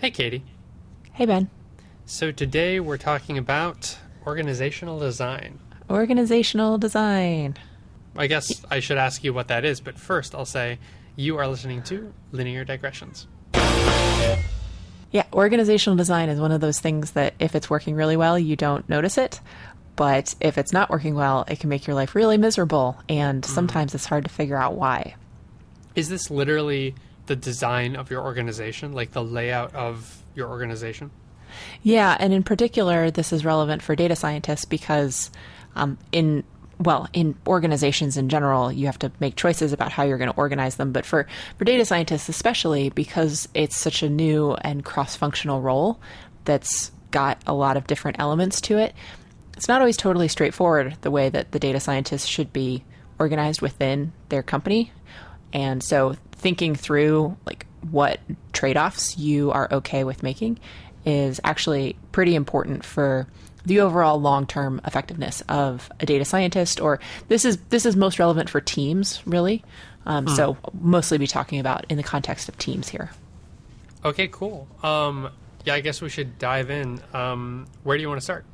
Hey, Katie. Hey, Ben. So today we're talking about organizational design. Organizational design. I guess I should ask you what that is, but first I'll say you are listening to Linear Digressions. Yeah, organizational design is one of those things that if it's working really well, you don't notice it. But if it's not working well, it can make your life really miserable. And mm. sometimes it's hard to figure out why. Is this literally the design of your organization, like the layout of your organization? Yeah, and in particular, this is relevant for data scientists because um, in well, in organizations in general, you have to make choices about how you're going to organize them. But for, for data scientists, especially because it's such a new and cross functional role that's got a lot of different elements to it, it's not always totally straightforward the way that the data scientists should be organized within their company. And so thinking through like what trade-offs you are okay with making is actually pretty important for the overall long-term effectiveness of a data scientist or this is this is most relevant for teams really um, so mostly be talking about in the context of teams here Okay, cool. Um, yeah, I guess we should dive in. Um, where do you want to start?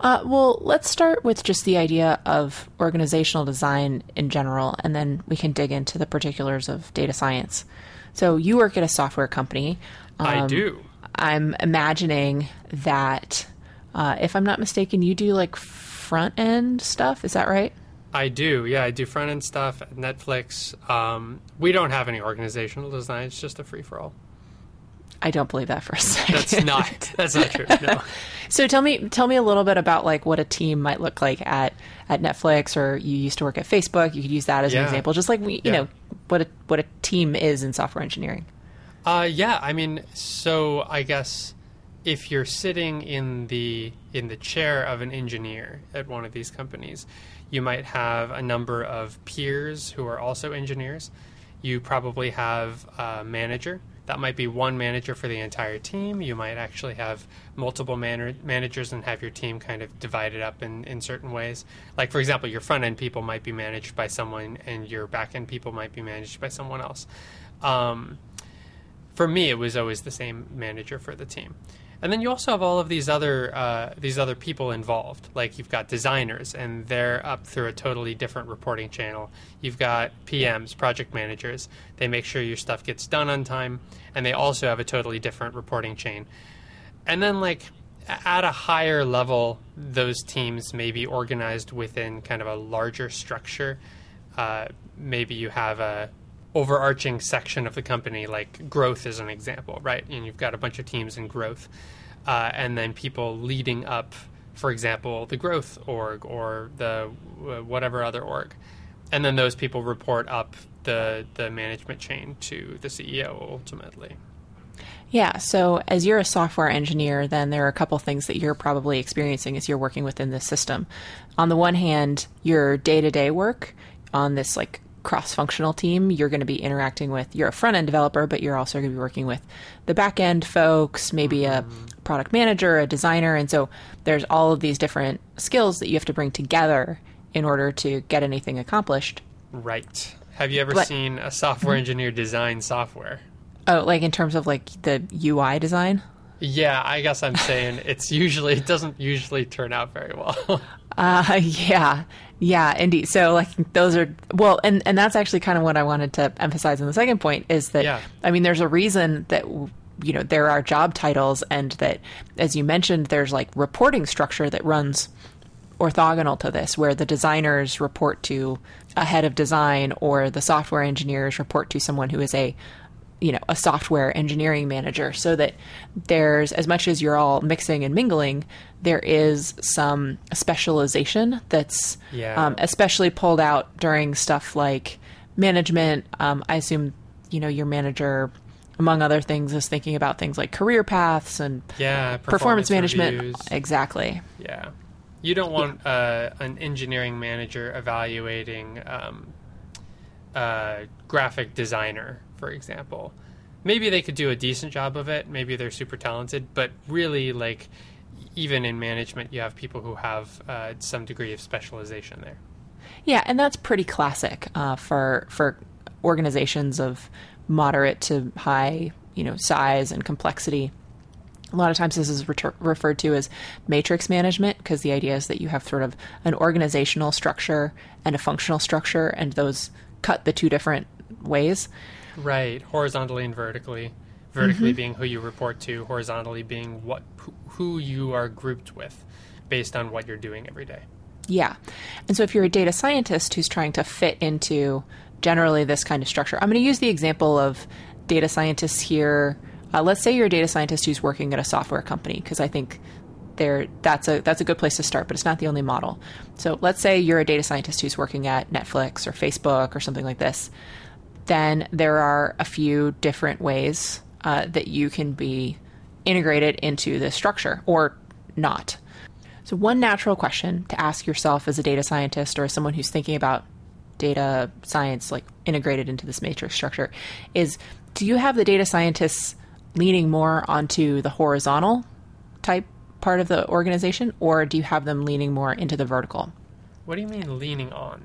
Uh, well let's start with just the idea of organizational design in general and then we can dig into the particulars of data science so you work at a software company I Um, do. i'm imagining that uh, if i'm not mistaken you do like front end stuff is that right I do. Yeah, I do front end stuff at Netflix. Um, we don't have any organizational design. It's just a free for all. I don't believe that for a second. That's not. That's not true. No. so tell me, tell me a little bit about like what a team might look like at at Netflix, or you used to work at Facebook. You could use that as an example, just like we, you Yeah. know, what a what a team is in software engineering. Uh, yeah, I mean, so I guess if you're sitting in the in the chair of an engineer at one of these companies, you might have a number of peers who are also engineers. You probably have a manager. That might be one manager for the entire team. You might actually have multiple man- managers and have your team kind of divided up in, in certain ways. Like, for example, your front end people might be managed by someone, and your back end people might be managed by someone else. Um, for me, it was always the same manager for the team. And then you also have all of these other uh, these other people involved. Like you've got designers, and they're up through a totally different reporting channel. You've got PMs, project managers. They make sure your stuff gets done on time, and they also have a totally different reporting chain. And then, like at a higher level, those teams may be organized within kind of a larger structure. Uh, maybe you have a overarching section of the company, like growth is an example, right? And you've got a bunch of teams in growth, uh, and then people leading up, for example, the growth org or the uh, whatever other org, and then those people report up the the management chain to the CEO ultimately. Yeah. So as you're a software engineer, then there are a couple things that you're probably experiencing as you're working within this system. On the one hand, your day to day work on this like cross functional team, you're going to be interacting with, you're a front end developer, but you're also going to be working with the back end folks, maybe a product manager, a designer. And so there's all of these different skills that you have to bring together in order to get anything accomplished. Right. Have you ever But- seen a software engineer design software? Oh, like in terms of like the UI design? Yeah, I guess I'm saying it's usually it doesn't usually turn out very well. Uh, yeah, yeah, indeed. So like those are well, and and that's actually kind of what I wanted to emphasize in the second point is that Yeah. I mean, there's a reason that you know there are job titles, and that as you mentioned, there's like reporting structure that runs orthogonal to this, where the designers report to a head of design, or the software engineers report to someone who is a you know a software engineering manager so that there's as much as you're all mixing and mingling there is some specialization that's Yeah. um, especially pulled out during stuff like management. Um, i assume you know your manager among other things is thinking about things like career paths and yeah, performance, management. reviews. exactly. Yeah, you don't want uh, an engineering manager evaluating um, a graphic designer, for example. Maybe they could do a decent job of it. Maybe they're super talented, but really, like, even in management, you have people who have uh, some degree of specialization there. Yeah, and that's pretty classic uh, for for organizations of moderate to high you know, size and complexity. A lot of times this is referred to as matrix management because the idea is that you have sort of an organizational structure and a functional structure, and those cut the two different ways. Right, horizontally and vertically. Vertically mm-hmm. being who you report to, horizontally being what who you are grouped with based on what you're doing every day. Yeah. And so if you're a data scientist who's trying to fit into generally this kind of structure, I'm going to use the example of data scientists here. Uh, let's say you're a data scientist who's working at a software company, because I think there that's a that's a good place to start, but it's not the only model. So let's say you're a data scientist who's working at Netflix or Facebook or something like this. Then there are a few different ways uh, that you can be integrated into this structure or not. So, one natural question to ask yourself as a data scientist or as someone who's thinking about data science like integrated into this matrix structure is do you have the data scientists leaning more onto the horizontal type part of the organization or do you have them leaning more into the vertical? What do you mean leaning on?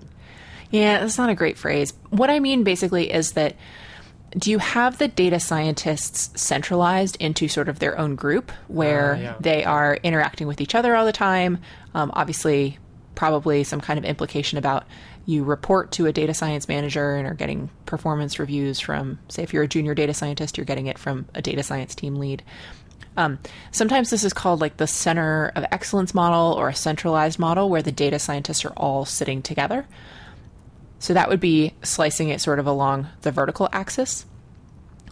Yeah, that's not a great phrase. What I mean basically is that do you have the data scientists centralized into sort of their own group where uh, yeah. they are interacting with each other all the time? Um, obviously, probably some kind of implication about you report to a data science manager and are getting performance reviews from, say, if you're a junior data scientist, you're getting it from a data science team lead. Um, sometimes this is called like the center of excellence model or a centralized model where the data scientists are all sitting together. So that would be slicing it sort of along the vertical axis.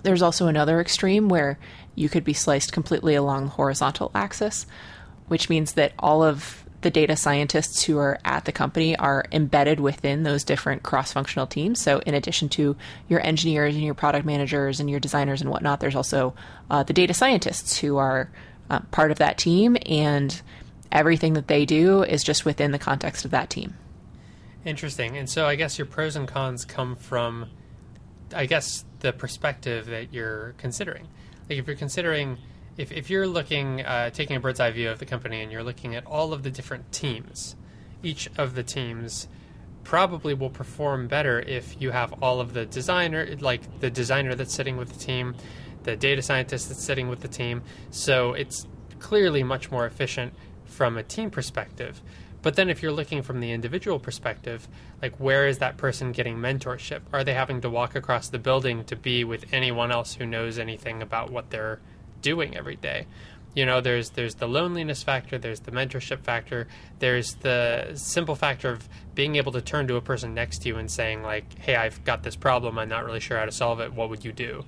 There's also another extreme where you could be sliced completely along the horizontal axis, which means that all of the data scientists who are at the company are embedded within those different cross functional teams. So, in addition to your engineers and your product managers and your designers and whatnot, there's also uh, the data scientists who are uh, part of that team, and everything that they do is just within the context of that team. Interesting. And so I guess your pros and cons come from, I guess, the perspective that you're considering. Like if you're considering, if, if you're looking, uh, taking a bird's eye view of the company and you're looking at all of the different teams, each of the teams probably will perform better if you have all of the designer, like the designer that's sitting with the team, the data scientist that's sitting with the team. So it's clearly much more efficient from a team perspective. But then if you're looking from the individual perspective, like where is that person getting mentorship? Are they having to walk across the building to be with anyone else who knows anything about what they're doing every day? You know, there's there's the loneliness factor, there's the mentorship factor, there's the simple factor of being able to turn to a person next to you and saying like, "Hey, I've got this problem. I'm not really sure how to solve it. What would you do?"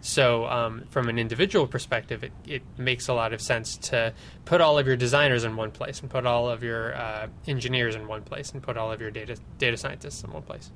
So, um, from an individual perspective, it, it, makes a lot of sense to put all of your designers in one place and put all of your uh, engineers in one place and put all of your data data scientists in one place.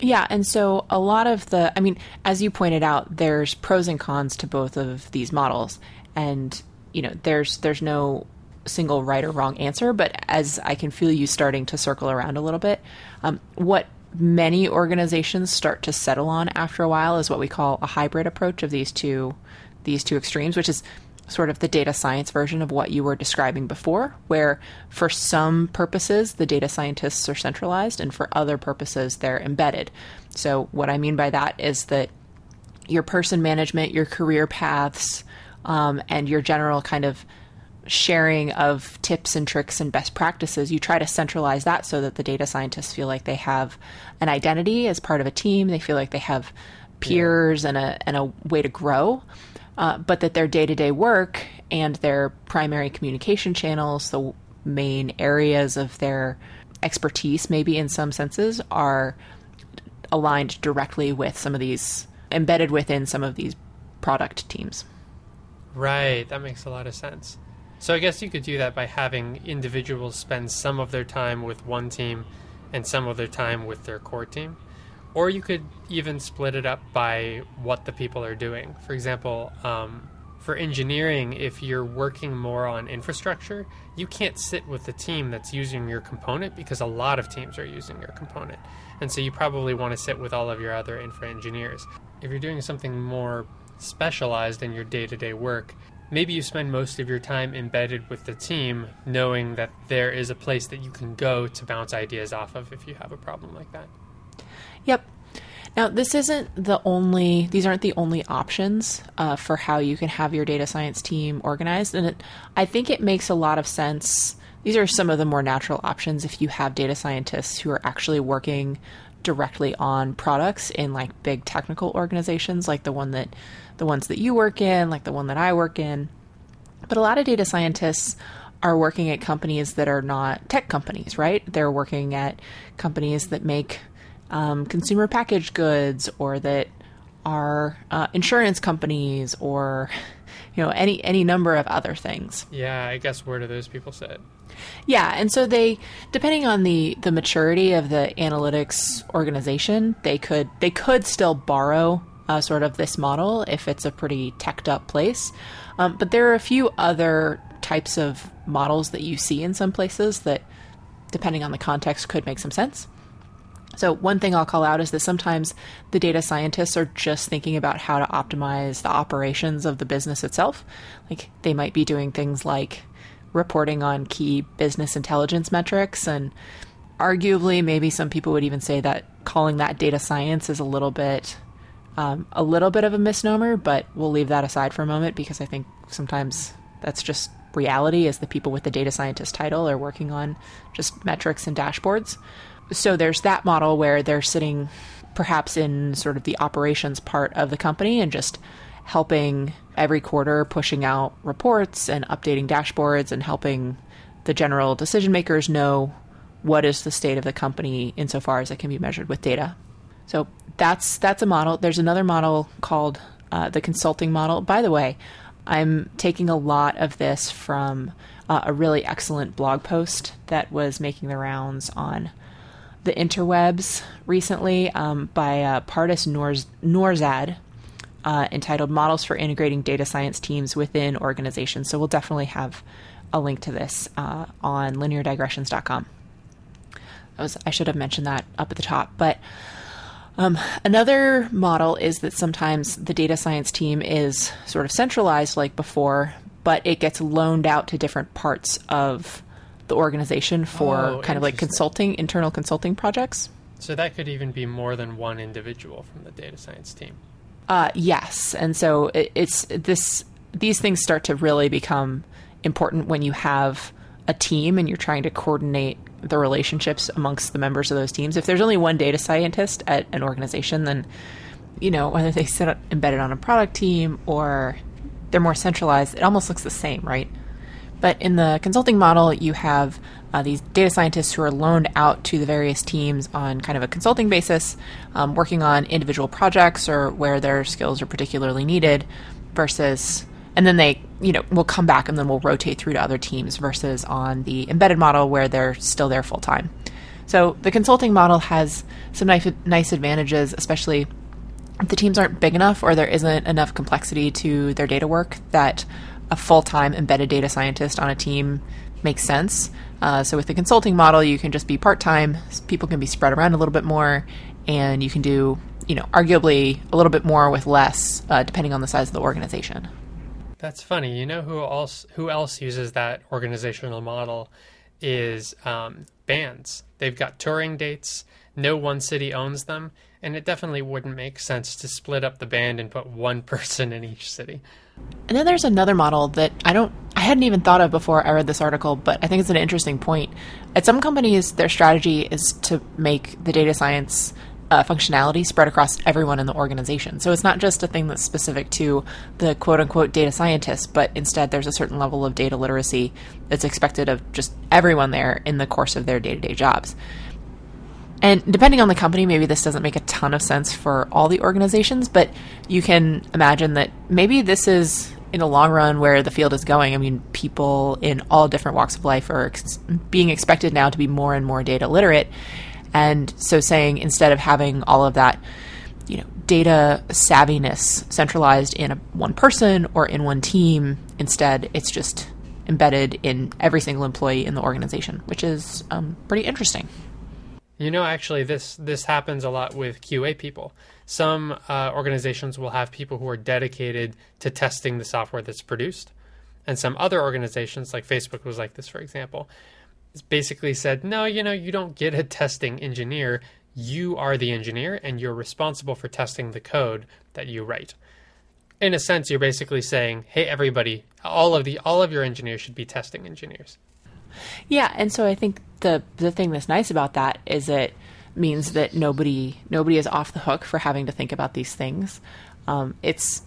Yeah, and so a lot of the, I mean, as you pointed out, there's pros and cons to both of these models, and you know, there's there's no single right or wrong answer. But as I can feel you starting to circle around a little bit, um, what many organizations start to settle on after a while is what we call a hybrid approach of these two these two extremes, which is sort of the data science version of what you were describing before, where for some purposes the data scientists are centralized and for other purposes they're embedded. So, what I mean by that is that your person management, your career paths, um, and your general kind of sharing of tips and tricks and best practices, you try to centralize that so that the data scientists feel like they have an identity as part of a team. They feel like they have peers yeah. and a and a way to grow, uh, but that their day to day work and their primary communication channels, the main areas of their expertise, maybe in some senses, are aligned directly with some of these embedded within some of these product teams. Right, that makes a lot of sense. So I guess you could do that by having individuals spend some of their time with one team and some of their time with their core team. Or you could even split it up by what the people are doing. For example, um, for engineering, if you're working more on infrastructure, you can't sit with the team that's using your component because a lot of teams are using your component. And so you probably want to sit with all of your other infra engineers. If you're doing something more specialized in your day to day work, maybe you spend most of your time embedded with the team, knowing that there is a place that you can go to bounce ideas off of if you have a problem like that. Yep. Now, this isn't the only; these aren't the only options uh, for how you can have your data science team organized, and it, I think it makes a lot of sense. These are some of the more natural options if you have data scientists who are actually working directly on products in like big technical organizations, like the one that the ones that you work in, like the one that I work in. But a lot of data scientists are working at companies that are not tech companies, right? They're working at companies that make um, consumer packaged goods or that are uh, insurance companies or you know any any number of other things. Yeah, I guess where do those people sit? Yeah, and so they depending on the the maturity of the analytics organization, they could they could still borrow uh, sort of this model if it's a pretty teched up place. Um, but there are a few other types of models that you see in some places that, depending on the context, could make some sense. So, one thing I'll call out is that sometimes the data scientists are just thinking about how to optimize the operations of the business itself. Like, they might be doing things like reporting on key business intelligence metrics. And arguably, maybe some people would even say that calling that data science is a little bit. Um, a little bit of a misnomer, but we'll leave that aside for a moment because I think sometimes that's just reality as the people with the data scientist title are working on just metrics and dashboards. So there's that model where they're sitting perhaps in sort of the operations part of the company and just helping every quarter pushing out reports and updating dashboards and helping the general decision makers know what is the state of the company insofar as it can be measured with data. So that's that's a model. There's another model called uh, the consulting model. By the way, I'm taking a lot of this from uh, a really excellent blog post that was making the rounds on the interwebs recently um, by uh, Pardis Norz- Noorzad uh, entitled Models for Integrating Data Science Teams Within Organizations. So we'll definitely have a link to this uh, on lineardigressions.com. I, was, I should have mentioned that up at the top. But um, another model is that sometimes the data science team is sort of centralized like before, but it gets loaned out to different parts of the organization for Oh, kind of like consulting, internal consulting projects. So that could even be more than one individual from the data science team. Uh, yes, and so it, it's this. These things start to really become important when you have a team and you're trying to coordinate the relationships amongst the members of those teams. If there's only one data scientist at an organization, then you know whether they sit embedded on a product team or they're more centralized, it almost looks the same, right? But in the consulting model, you have uh, these data scientists who are loaned out to the various teams on kind of a consulting basis, um, working on individual projects or where their skills are particularly needed, versus, and then they, you know, will come back and then we'll rotate through to other teams versus on the embedded model where they're still there full time. So the consulting model has some nice, nice advantages, especially if the teams aren't big enough or there isn't enough complexity to their data work that a full-time embedded data scientist on a team makes sense. Uh, so with the consulting model, you can just be part-time. People can be spread around a little bit more, and you can do, you know, arguably a little bit more with less, uh, depending on the size of the organization. That's funny. You know who else who else uses that organizational model is um, bands. They've got touring dates. No one city owns them, and it definitely wouldn't make sense to split up the band and put one person in each city. And then there's another model that I don't, I hadn't even thought of before I read this article, but I think it's an interesting point. At some companies, their strategy is to make the data science uh, functionality spread across everyone in the organization. So it's not just a thing that's specific to the quote unquote data scientists, but instead there's a certain level of data literacy that's expected of just everyone there in the course of their day to day jobs. And depending on the company, maybe this doesn't make a ton of sense for all the organizations, but you can imagine that maybe this is in the long run where the field is going. I mean, people in all different walks of life are ex- being expected now to be more and more data literate. And so saying instead of having all of that, you know, data savviness centralized in a, one person or in one team, instead it's just embedded in every single employee in the organization, which is um, pretty interesting. You know, actually, this this happens a lot with QA people. Some uh, organizations will have people who are dedicated to testing the software that's produced, and some other organizations, like Facebook, was like this, for example, basically said, no, you know, you don't get a testing engineer. you are the engineer and you're responsible for testing the code that you write. In a sense, you're basically saying, "Hey, everybody, all of the all of your engineers should be testing engineers." Yeah, and so I think the the thing that's nice about that is it means that nobody nobody is off the hook for having to think about these things. Um, it's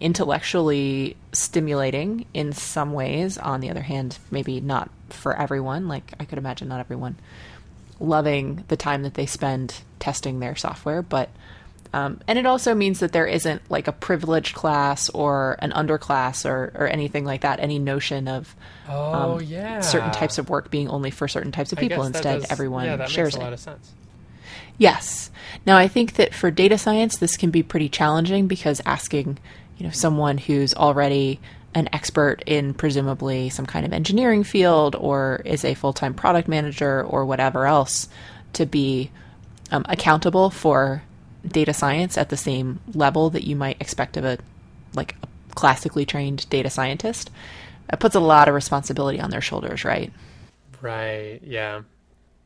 intellectually stimulating in some ways. On the other hand, maybe not for everyone. Like I could imagine not everyone loving the time that they spend testing their software, but um, and it also means that there isn't like a privileged class or an underclass or, or anything like that. Any notion of oh um, yeah certain types of work being only for certain types of people. Instead, does, everyone yeah, that shares makes a it. lot of sense. Yes. Now I think that for data science, this can be pretty challenging because asking you know someone who's already an expert in presumably some kind of engineering field or is a full-time product manager or whatever else to be um, accountable for data science at the same level that you might expect of a like a classically trained data scientist it puts a lot of responsibility on their shoulders right Right. Yeah.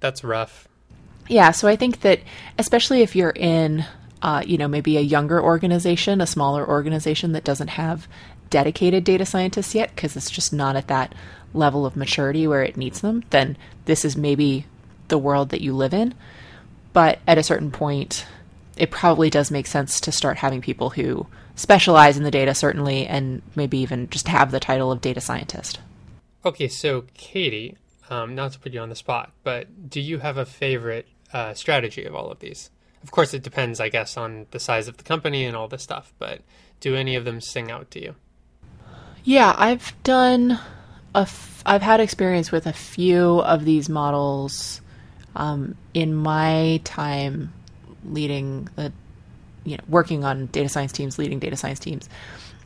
That's rough. yeah so i think that especially if you're in uh, you know, maybe a younger organization, a smaller organization that doesn't have dedicated data scientists yet because it's just not at that level of maturity where it needs them, then this is maybe the world that you live in. But at a certain point, it probably does make sense to start having people who specialize in the data, certainly, and maybe even just have the title of data scientist. Okay, so Katie, um, not to put you on the spot, but do you have a favorite uh, strategy of all of these? Of course, it depends, I guess, on the size of the company and all this stuff, but do any of them sing out to you? Yeah, I've done a. F- I've had experience with a few of these models um, in my time leading the, you know, working on data science teams, leading data science teams.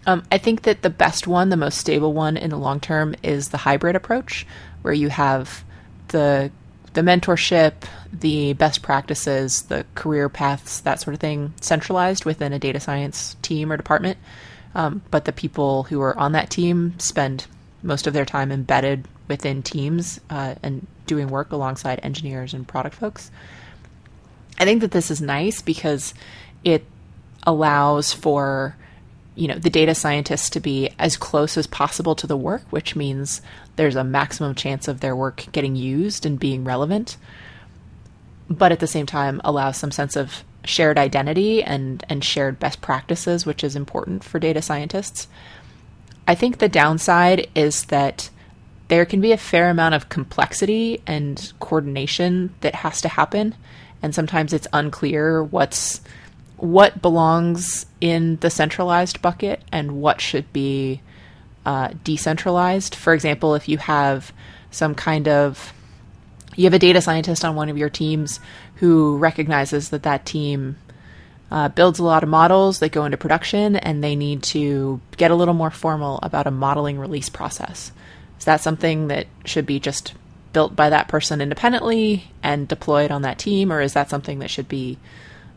Um, I think that the best one, the most stable one in the long term, is the hybrid approach, where you have the the mentorship, the best practices, the career paths, that sort of thing, centralized within a data science team or department. Um, but the people who are on that team spend most of their time embedded within teams uh, and doing work alongside engineers and product folks. I think that this is nice because it allows for you know the data scientists to be as close as possible to the work, which means there's a maximum chance of their work getting used and being relevant, but at the same time allows some sense of shared identity and and shared best practices, which is important for data scientists. I think the downside is that there can be a fair amount of complexity and coordination that has to happen, and sometimes it's unclear what's what belongs in the centralized bucket and what should be uh, decentralized. For example, if you have some kind of you have a data scientist on one of your teams who recognizes that that team uh, builds a lot of models that go into production and they need to get a little more formal about a modeling release process. Is that something that should be just built by that person independently and deployed on that team, or is that something that should be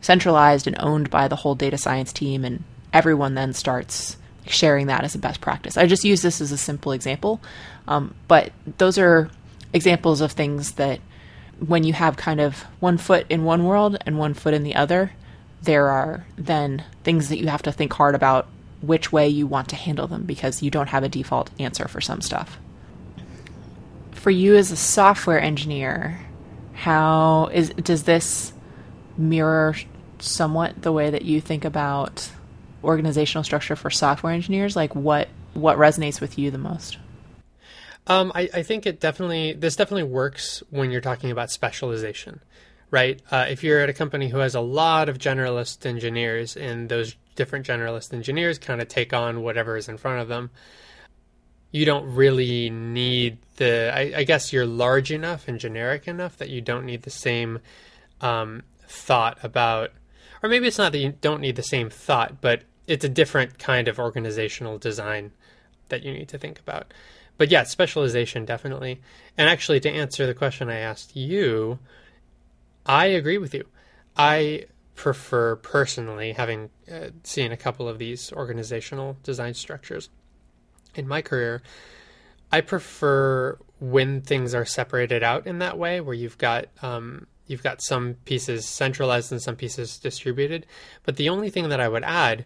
centralized and owned by the whole data science team and everyone then starts sharing that as a best practice? I just use this as a simple example, um, but those are examples of things that when you have kind of one foot in one world and one foot in the other, there are then things that you have to think hard about which way you want to handle them because you don't have a default answer for some stuff. For you as a software engineer, how is does this mirror somewhat the way that you think about organizational structure for software engineers? Like what what resonates with you the most? Um, I, I think it definitely this definitely works when you're talking about specialization, right? Uh, if you're at a company who has a lot of generalist engineers, and those different generalist engineers kind of take on whatever is in front of them, you don't really need the. I, I guess you're large enough and generic enough that you don't need the same um, thought about, or maybe it's not that you don't need the same thought, but it's a different kind of organizational design that you need to think about but yeah, specialization definitely. And actually, to answer the question I asked you, I agree with you. I prefer personally, having uh, seen a couple of these organizational design structures in my career, I prefer when things are separated out in that way, where you've got um, you've got some pieces centralized and some pieces distributed. But the only thing that I would add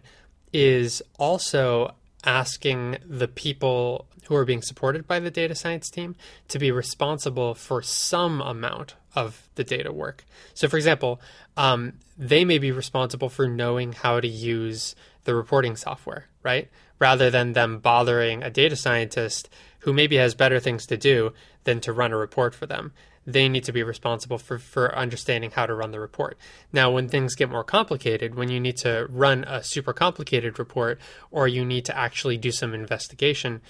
is also asking the people who are being supported by the data science team to be responsible for some amount of the data work. So, for example, um, they may be responsible for knowing how to use the reporting software, right? Rather than them bothering a data scientist who maybe has better things to do than to run a report for them they need to be responsible for, for understanding how to run the report. Now, when things get more complicated, when you need to run a super complicated report or you need to actually do some investigation,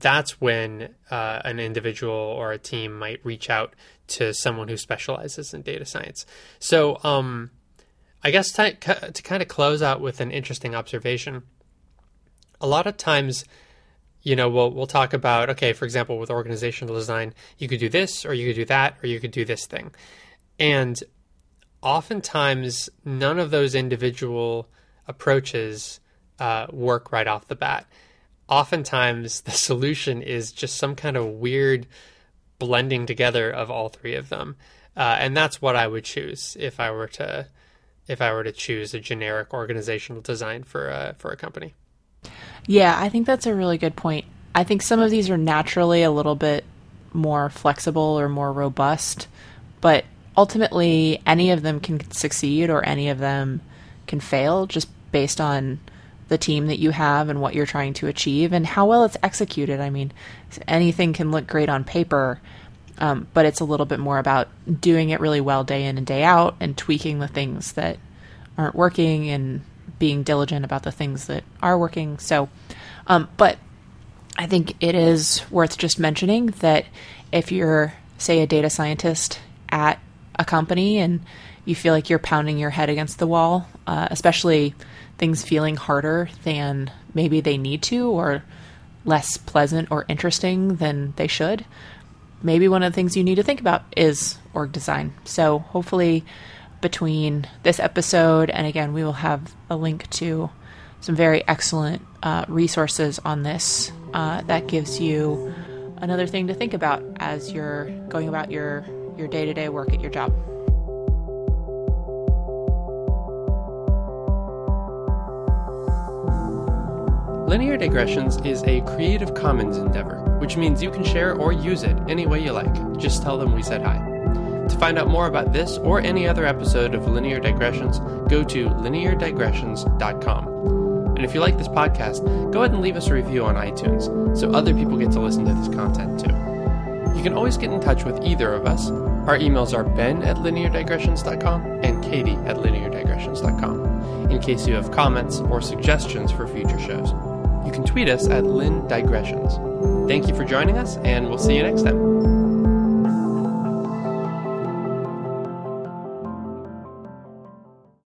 that's when uh, an individual or a team might reach out to someone who specializes in data science. So, um, I guess to, to kind of close out with an interesting observation, a lot of times you know, we'll we'll talk about okay, for example, with organizational design, you could do this or you could do that or you could do this thing. And oftentimes none of those individual approaches uh, work right off the bat. Oftentimes the solution is just some kind of weird blending together of all three of them. Uh, and that's what I would choose if I were to if I were to choose a generic organizational design for a, for a company. Yeah, I think that's a really good point. I think some of these are naturally a little bit more flexible or more robust, but ultimately any of them can succeed or any of them can fail just based on the team that you have and what you're trying to achieve and how well it's executed. I mean, anything can look great on paper, um, but it's a little bit more about doing it really well day in and day out and tweaking the things that aren't working and being diligent about the things that are working. So, um, but I think it is worth just mentioning that if you're, say, a data scientist at a company and you feel like you're pounding your head against the wall, uh, especially things feeling harder than maybe they need to or less pleasant or interesting than they should, maybe one of the things you need to think about is org design. So hopefully between this episode and again, we will have a link to some very excellent uh, resources on this uh, that gives you another thing to think about as you're going about your your day-to-day work at your job. Linear Digressions is a Creative Commons endeavor, which means you can share or use it any way you like. Just tell them we said hi. To find out more about this or any other episode of Linear Digressions, go to lineardigressions.com. And if you like this podcast, go ahead and leave us a review on iTunes so other people get to listen to this content too. You can always get in touch with either of us. Our emails are ben at lineardigressions.com and katie at lineardigressions.com in case you have comments or suggestions for future shows. You can tweet us at lindigressions. Thank you for joining us, and we'll see you next time.